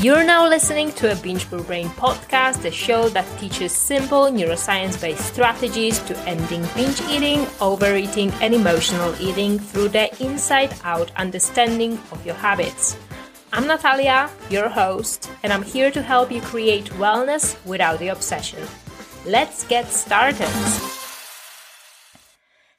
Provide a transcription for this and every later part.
You're now listening to a Binge Proof Brain podcast, the show that teaches simple neuroscience based strategies to ending binge eating, overeating, and emotional eating through the inside out understanding of your habits. I'm Natalia, your host, and I'm here to help you create wellness without the obsession. Let's get started.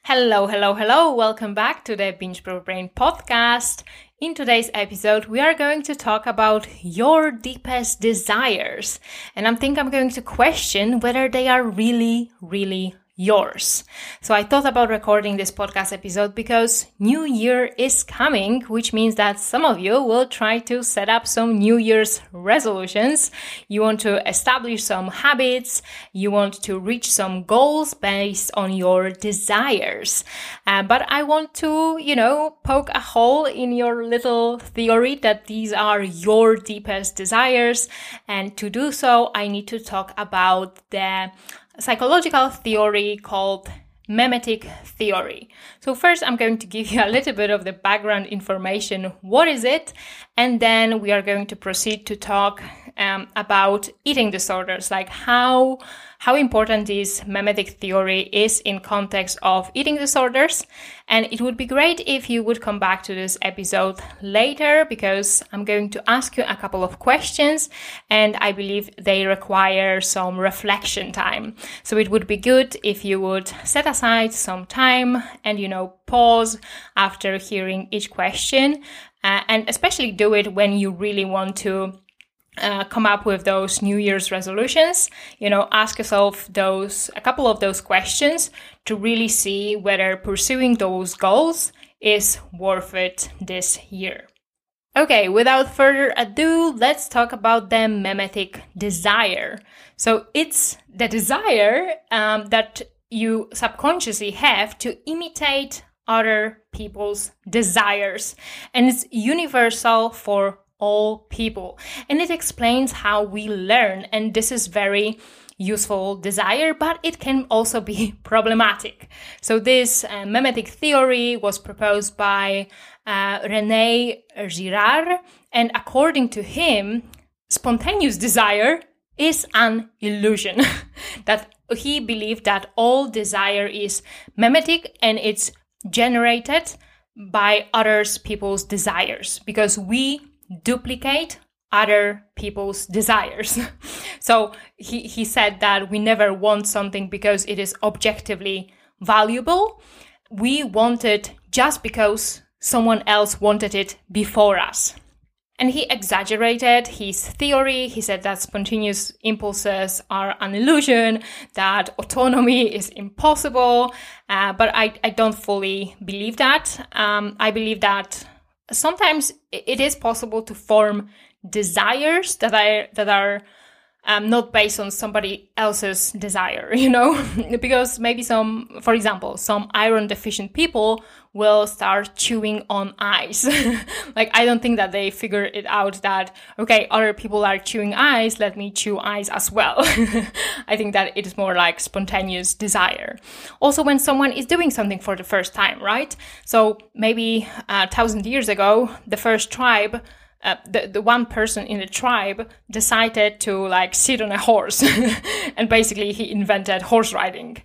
Hello, hello, hello. Welcome back to the Binge Proof Brain podcast. In today's episode, we are going to talk about your deepest desires. And I think I'm going to question whether they are really, really yours. So I thought about recording this podcast episode because New Year is coming, which means that some of you will try to set up some New Year's resolutions. You want to establish some habits. You want to reach some goals based on your desires. Uh, but I want to, you know, poke a hole in your little theory that these are your deepest desires. And to do so, I need to talk about the psychological theory called mimetic theory. So first I'm going to give you a little bit of the background information. What is it? And then we are going to proceed to talk um, about eating disorders, like how how important this mimetic theory is in context of eating disorders. And it would be great if you would come back to this episode later because I'm going to ask you a couple of questions and I believe they require some reflection time. So it would be good if you would set aside some time and, you know, pause after hearing each question. Uh, and especially do it when you really want to uh, come up with those New Year's resolutions. You know, ask yourself those a couple of those questions to really see whether pursuing those goals is worth it this year. Okay, without further ado, let's talk about the mimetic desire. So it's the desire um, that you subconsciously have to imitate other people's desires, and it's universal for all people. And it explains how we learn. And this is very useful desire, but it can also be problematic. So this uh, mimetic theory was proposed by uh, René Girard. And according to him, spontaneous desire is an illusion. that he believed that all desire is mimetic and it's generated by others people's desires because we duplicate other people's desires. so he, he said that we never want something because it is objectively valuable. We want it just because someone else wanted it before us. And he exaggerated his theory. He said that spontaneous impulses are an illusion, that autonomy is impossible. Uh, but I, I don't fully believe that. Um, I believe that sometimes it is possible to form desires that are that are um, not based on somebody else's desire, you know, because maybe some, for example, some iron deficient people will start chewing on ice. like, I don't think that they figure it out that, okay, other people are chewing ice, let me chew ice as well. I think that it is more like spontaneous desire. Also, when someone is doing something for the first time, right? So maybe a uh, thousand years ago, the first tribe uh, the, the one person in the tribe decided to like sit on a horse. And basically he invented horse riding.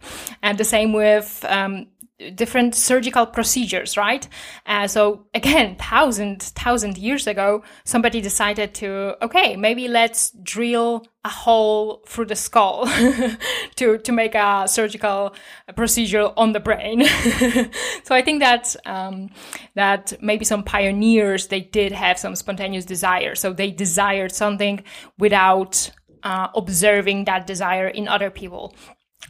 And the same with um, different surgical procedures, right? Uh, so again, thousand thousand years ago, somebody decided to okay, maybe let's drill a hole through the skull to to make a surgical procedure on the brain. so I think that um, that maybe some pioneers they did have some spontaneous desire, so they desired something without uh, observing that desire in other people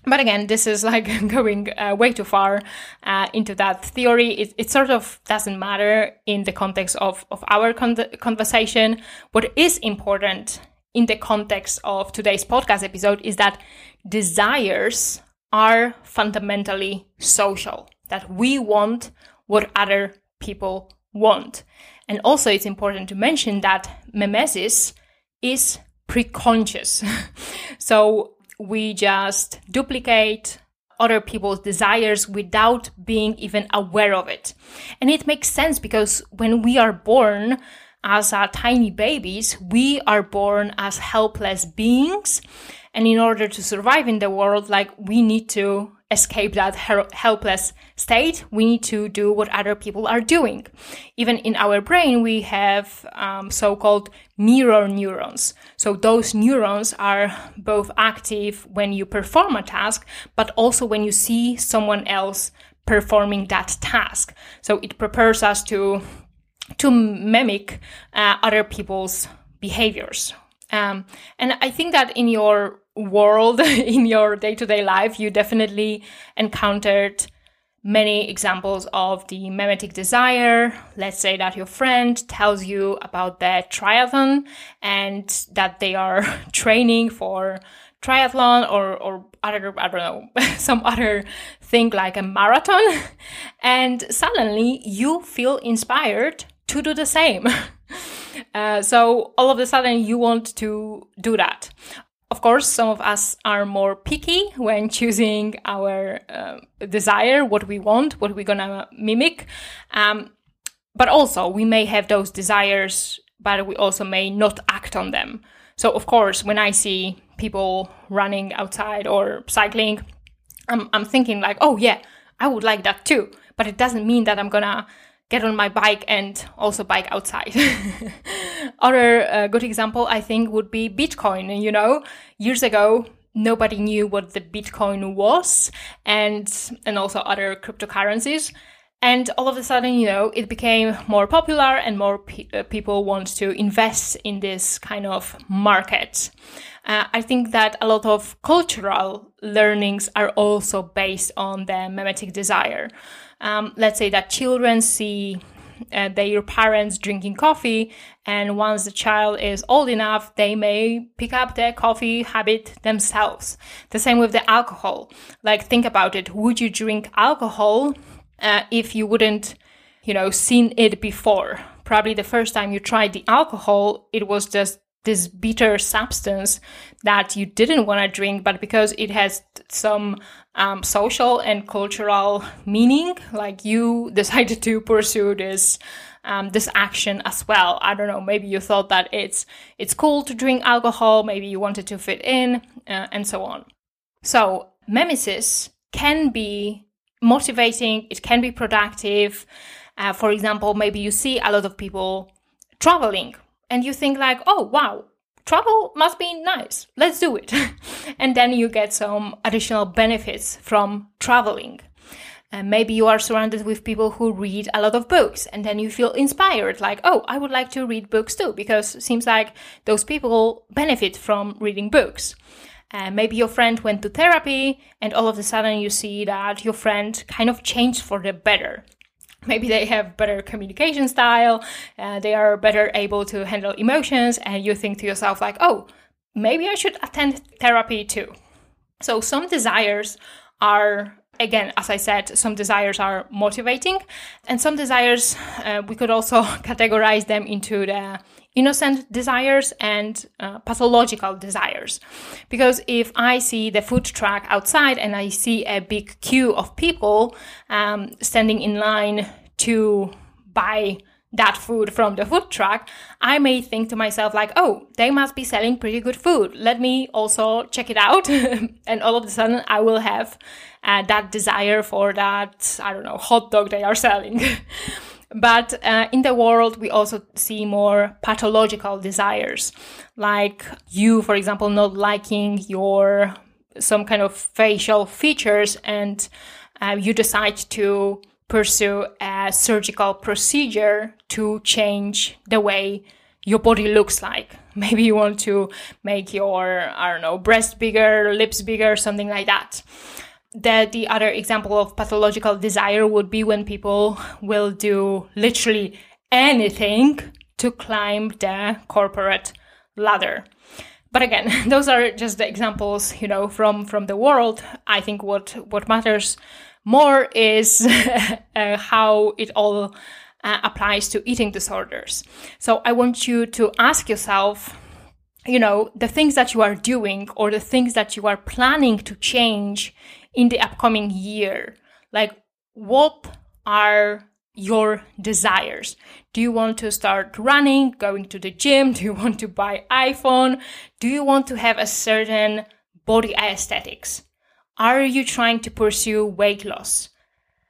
but again, this is like going uh, way too far uh, into that theory. It, it, sort of doesn't matter in the context of, of our con- conversation. What is important in the context of today's podcast episode is that desires are fundamentally social, that we want what other people want. And also, it's important to mention that mimesis is preconscious. so we just duplicate other people's desires without being even aware of it. And it makes sense because when we are born, as tiny babies, we are born as helpless beings. And in order to survive in the world, like we need to escape that helpless state, we need to do what other people are doing. Even in our brain, we have um, so called mirror neurons. So those neurons are both active when you perform a task, but also when you see someone else performing that task. So it prepares us to to mimic uh, other people's behaviors. Um, and I think that in your world, in your day to day life, you definitely encountered many examples of the mimetic desire. Let's say that your friend tells you about their triathlon and that they are training for triathlon or, or other, I don't know, some other thing like a marathon. And suddenly you feel inspired to do the same. Uh, so all of a sudden you want to do that. Of course, some of us are more picky when choosing our uh, desire, what we want, what we're gonna mimic. Um, but also, we may have those desires, but we also may not act on them. So, of course, when I see people running outside or cycling, I'm, I'm thinking like, oh yeah, I would like that too. But it doesn't mean that I'm gonna get on my bike and also bike outside. Other uh, good example, I think, would be Bitcoin. You know, years ago, nobody knew what the Bitcoin was, and and also other cryptocurrencies. And all of a sudden, you know, it became more popular, and more pe- uh, people want to invest in this kind of market. Uh, I think that a lot of cultural learnings are also based on the mimetic desire. Um, let's say that children see uh, their parents drinking coffee, and once the child is old enough, they may pick up the coffee habit themselves. The same with the alcohol. Like, think about it. Would you drink alcohol uh, if you wouldn't, you know, seen it before? Probably the first time you tried the alcohol, it was just this bitter substance that you didn't want to drink, but because it has some um, social and cultural meaning, like you decided to pursue this um, this action as well. I don't know. Maybe you thought that it's it's cool to drink alcohol. Maybe you wanted to fit in, uh, and so on. So mimesis can be motivating. It can be productive. Uh, for example, maybe you see a lot of people traveling and you think like, oh wow, travel must be nice. Let's do it. and then you get some additional benefits from traveling. And maybe you are surrounded with people who read a lot of books and then you feel inspired like, oh, I would like to read books too because it seems like those people benefit from reading books. Maybe your friend went to therapy and all of a sudden you see that your friend kind of changed for the better maybe they have better communication style uh, they are better able to handle emotions and you think to yourself like oh maybe i should attend therapy too. So some desires are again as i said some desires are motivating and some desires uh, we could also categorize them into the innocent desires and uh, pathological desires. Because if I see the food truck outside and I see a big queue of people um, standing in line to buy that food from the food truck, I may think to myself, like, oh, they must be selling pretty good food. Let me also check it out. and all of a sudden, I will have uh, that desire for that, I don't know, hot dog they are selling. But uh, in the world, we also see more pathological desires, like you, for example, not liking your some kind of facial features, and uh, you decide to pursue a surgical procedure to change the way your body looks like. Maybe you want to make your, I don't know, breast bigger, lips bigger, something like that. That the other example of pathological desire would be when people will do literally anything to climb the corporate ladder. But again those are just the examples you know from from the world. I think what what matters more is uh, how it all uh, applies to eating disorders so i want you to ask yourself you know the things that you are doing or the things that you are planning to change in the upcoming year like what are your desires? Do you want to start running, going to the gym? Do you want to buy iPhone? Do you want to have a certain body aesthetics? Are you trying to pursue weight loss?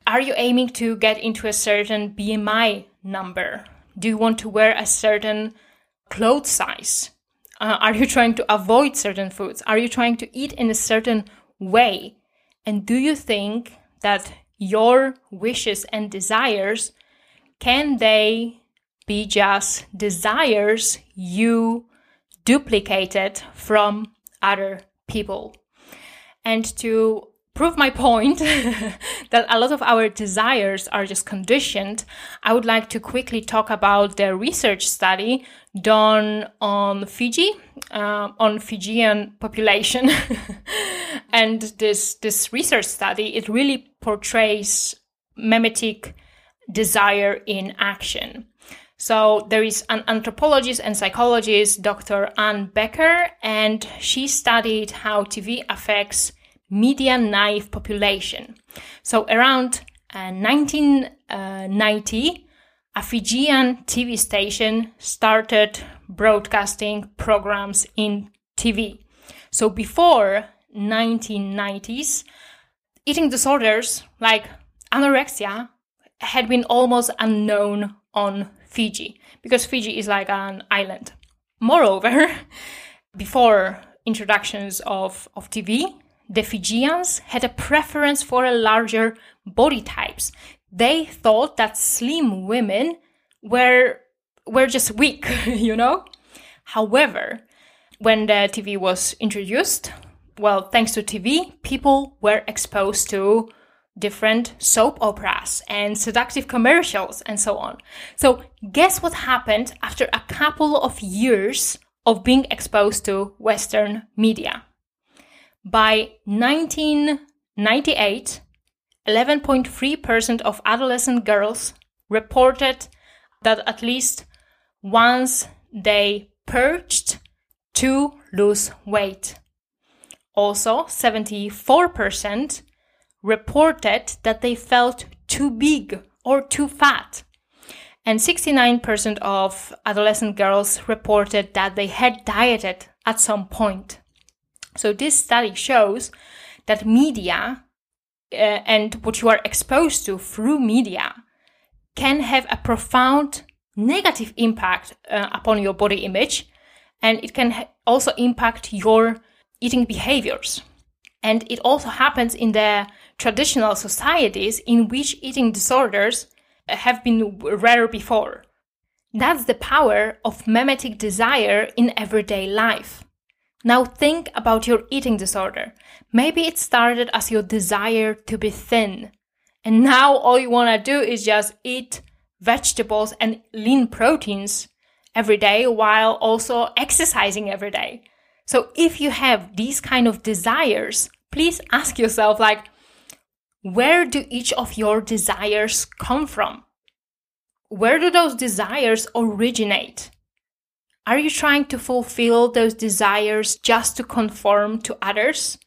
Are you aiming to get into a certain BMI number? Do you want to wear a certain clothes size? Uh, are you trying to avoid certain foods? Are you trying to eat in a certain way? And do you think that your wishes and desires can they be just desires you duplicated from other people? And to prove my point that a lot of our desires are just conditioned, I would like to quickly talk about the research study done on Fiji, uh, on Fijian population. and this, this research study, it really portrays mimetic desire in action. So there is an anthropologist and psychologist, Dr. Anne Becker, and she studied how TV affects media naive population. So around uh, 1990, a Fijian TV station started broadcasting programs in TV. So before 1990s, eating disorders like anorexia had been almost unknown on Fiji because Fiji is like an island. Moreover, before introductions of, of TV, the Fijians had a preference for a larger body types. They thought that slim women were were just weak, you know? However, when the TV was introduced, well, thanks to TV, people were exposed to different soap operas and seductive commercials and so on. So, guess what happened after a couple of years of being exposed to Western media? By 1998, 11.3% of adolescent girls reported that at least once they purged to lose weight. Also, 74% reported that they felt too big or too fat. And 69% of adolescent girls reported that they had dieted at some point. So, this study shows that media uh, and what you are exposed to through media can have a profound negative impact uh, upon your body image and it can ha- also impact your eating behaviors. And it also happens in the traditional societies in which eating disorders have been rare before. That's the power of mimetic desire in everyday life. Now think about your eating disorder. Maybe it started as your desire to be thin. And now all you want to do is just eat vegetables and lean proteins every day while also exercising every day. So if you have these kind of desires, please ask yourself like, where do each of your desires come from? Where do those desires originate? Are you trying to fulfill those desires just to conform to others?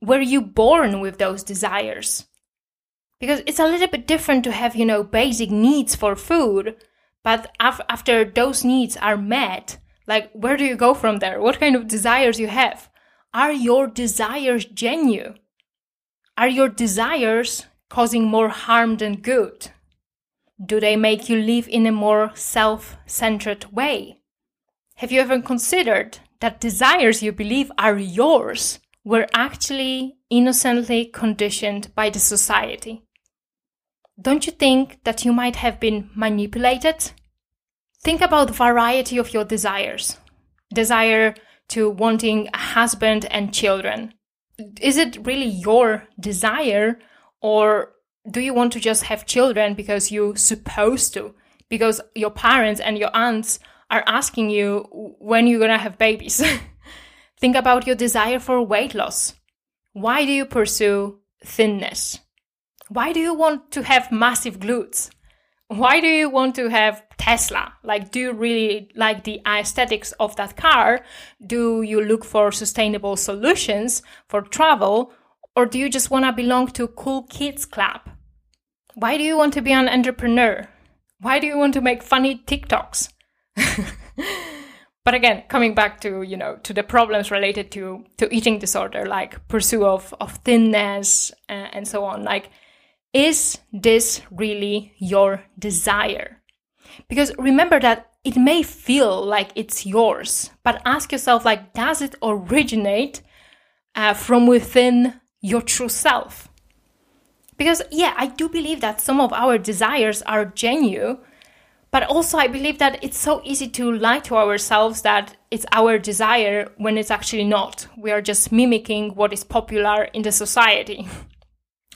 Were you born with those desires? Because it's a little bit different to have, you know, basic needs for food, but af- after those needs are met, like, where do you go from there? What kind of desires you have? Are your desires genuine? Are your desires causing more harm than good? Do they make you live in a more self centered way? Have you ever considered that desires you believe are yours were actually innocently conditioned by the society? Don't you think that you might have been manipulated Think about the variety of your desires. Desire to wanting a husband and children. Is it really your desire or do you want to just have children because you're supposed to? Because your parents and your aunts are asking you when you're gonna have babies. Think about your desire for weight loss. Why do you pursue thinness? Why do you want to have massive glutes? Why do you want to have Tesla? Like, do you really like the aesthetics of that car? Do you look for sustainable solutions for travel? Or do you just want to belong to cool kids club? Why do you want to be an entrepreneur? Why do you want to make funny TikToks? but again, coming back to, you know, to the problems related to, to eating disorder, like pursuit of, of thinness uh, and so on, like, is this really your desire? Because remember that it may feel like it's yours, but ask yourself, like, does it originate uh, from within your true self? Because, yeah, I do believe that some of our desires are genuine, but also I believe that it's so easy to lie to ourselves that it's our desire when it's actually not. We are just mimicking what is popular in the society.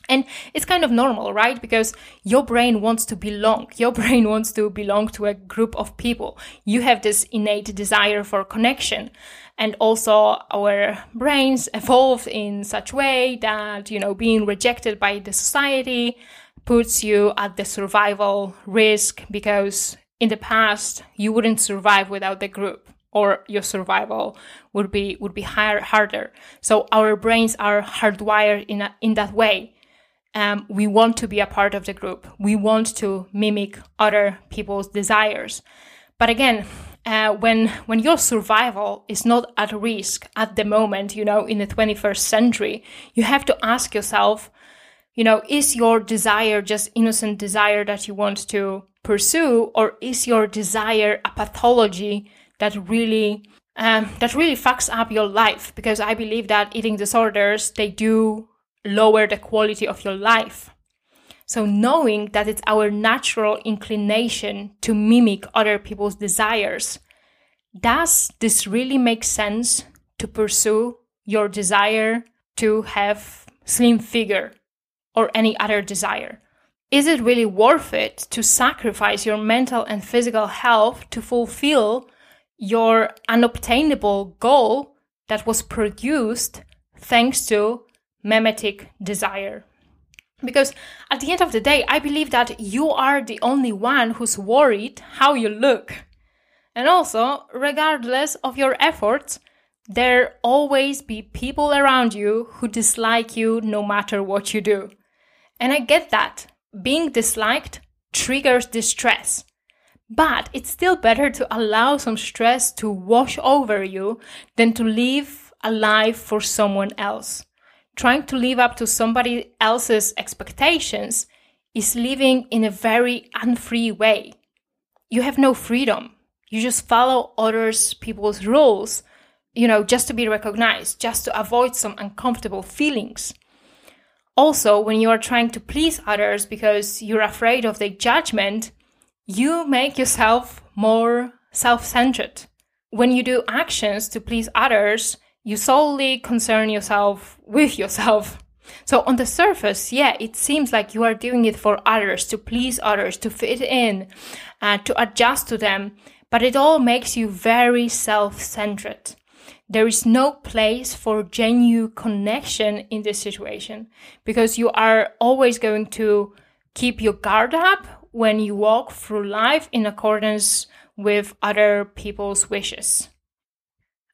And it's kind of normal, right? Because your brain wants to belong. Your brain wants to belong to a group of people. You have this innate desire for connection. And also our brains evolved in such way that, you know, being rejected by the society puts you at the survival risk because in the past you wouldn't survive without the group or your survival would be would be higher, harder. So our brains are hardwired in a, in that way um, we want to be a part of the group. We want to mimic other people's desires. But again, uh, when when your survival is not at risk at the moment, you know, in the 21st century, you have to ask yourself, you know, is your desire just innocent desire that you want to pursue, or is your desire a pathology that really um, that really fucks up your life? Because I believe that eating disorders they do lower the quality of your life. So, knowing that it's our natural inclination to mimic other people's desires, does this really make sense to pursue your desire to have slim figure or any other desire? Is it really worth it to sacrifice your mental and physical health to fulfill your unobtainable goal that was produced thanks to mimetic desire. Because at the end of the day, I believe that you are the only one who's worried how you look. And also, regardless of your efforts, there always be people around you who dislike you no matter what you do. And I get that. Being disliked triggers distress. But it's still better to allow some stress to wash over you than to live a life for someone else trying to live up to somebody else's expectations is living in a very unfree way. You have no freedom. You just follow others people's rules, you know, just to be recognized, just to avoid some uncomfortable feelings. Also, when you are trying to please others because you're afraid of their judgment, you make yourself more self centered. When you do actions to please others, you solely concern yourself with yourself. So on the surface, yeah, it seems like you are doing it for others, to please others, to fit in, uh, to adjust to them, but it all makes you very self-centered. There is no place for genuine connection in this situation because you are always going to keep your guard up when you walk through life in accordance with other people's wishes.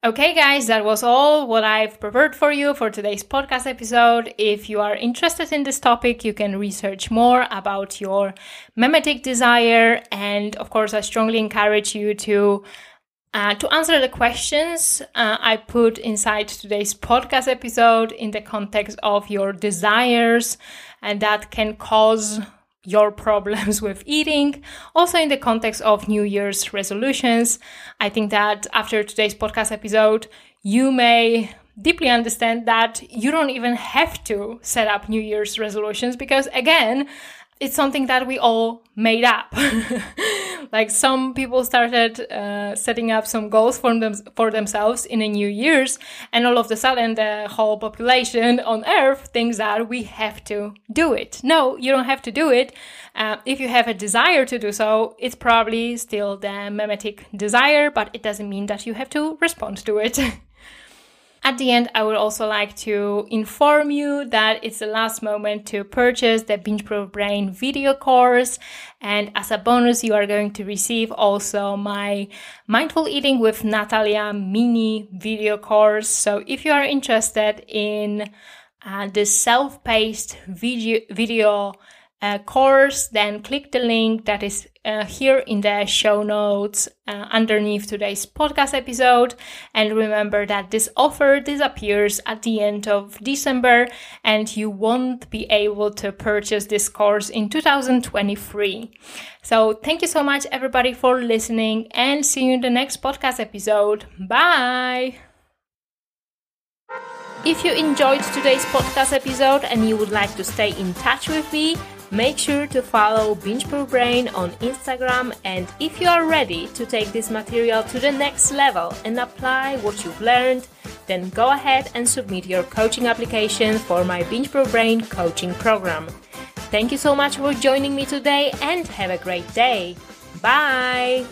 Okay, guys, that was all what I've prepared for you for today's podcast episode. If you are interested in this topic, you can research more about your mimetic desire. And of course, I strongly encourage you to uh, to answer the questions uh, I put inside today's podcast episode in the context of your desires, and that can cause your problems with eating. Also, in the context of New Year's resolutions, I think that after today's podcast episode, you may deeply understand that you don't even have to set up New Year's resolutions because, again, it's something that we all made up. like some people started uh, setting up some goals for them for themselves in a new year's, and all of a sudden the whole population on Earth thinks that we have to do it. No, you don't have to do it. Uh, if you have a desire to do so, it's probably still the mimetic desire, but it doesn't mean that you have to respond to it. At the end, I would also like to inform you that it's the last moment to purchase the Binge Proof Brain video course. And as a bonus, you are going to receive also my Mindful Eating with Natalia mini video course. So if you are interested in uh, the self-paced video, video uh, course, then click the link that is uh, here in the show notes uh, underneath today's podcast episode. And remember that this offer disappears at the end of December and you won't be able to purchase this course in 2023. So thank you so much everybody for listening and see you in the next podcast episode. Bye! If you enjoyed today's podcast episode and you would like to stay in touch with me, Make sure to follow Binge Brain on Instagram and if you are ready to take this material to the next level and apply what you've learned, then go ahead and submit your coaching application for my Binge Brain coaching program. Thank you so much for joining me today and have a great day. Bye!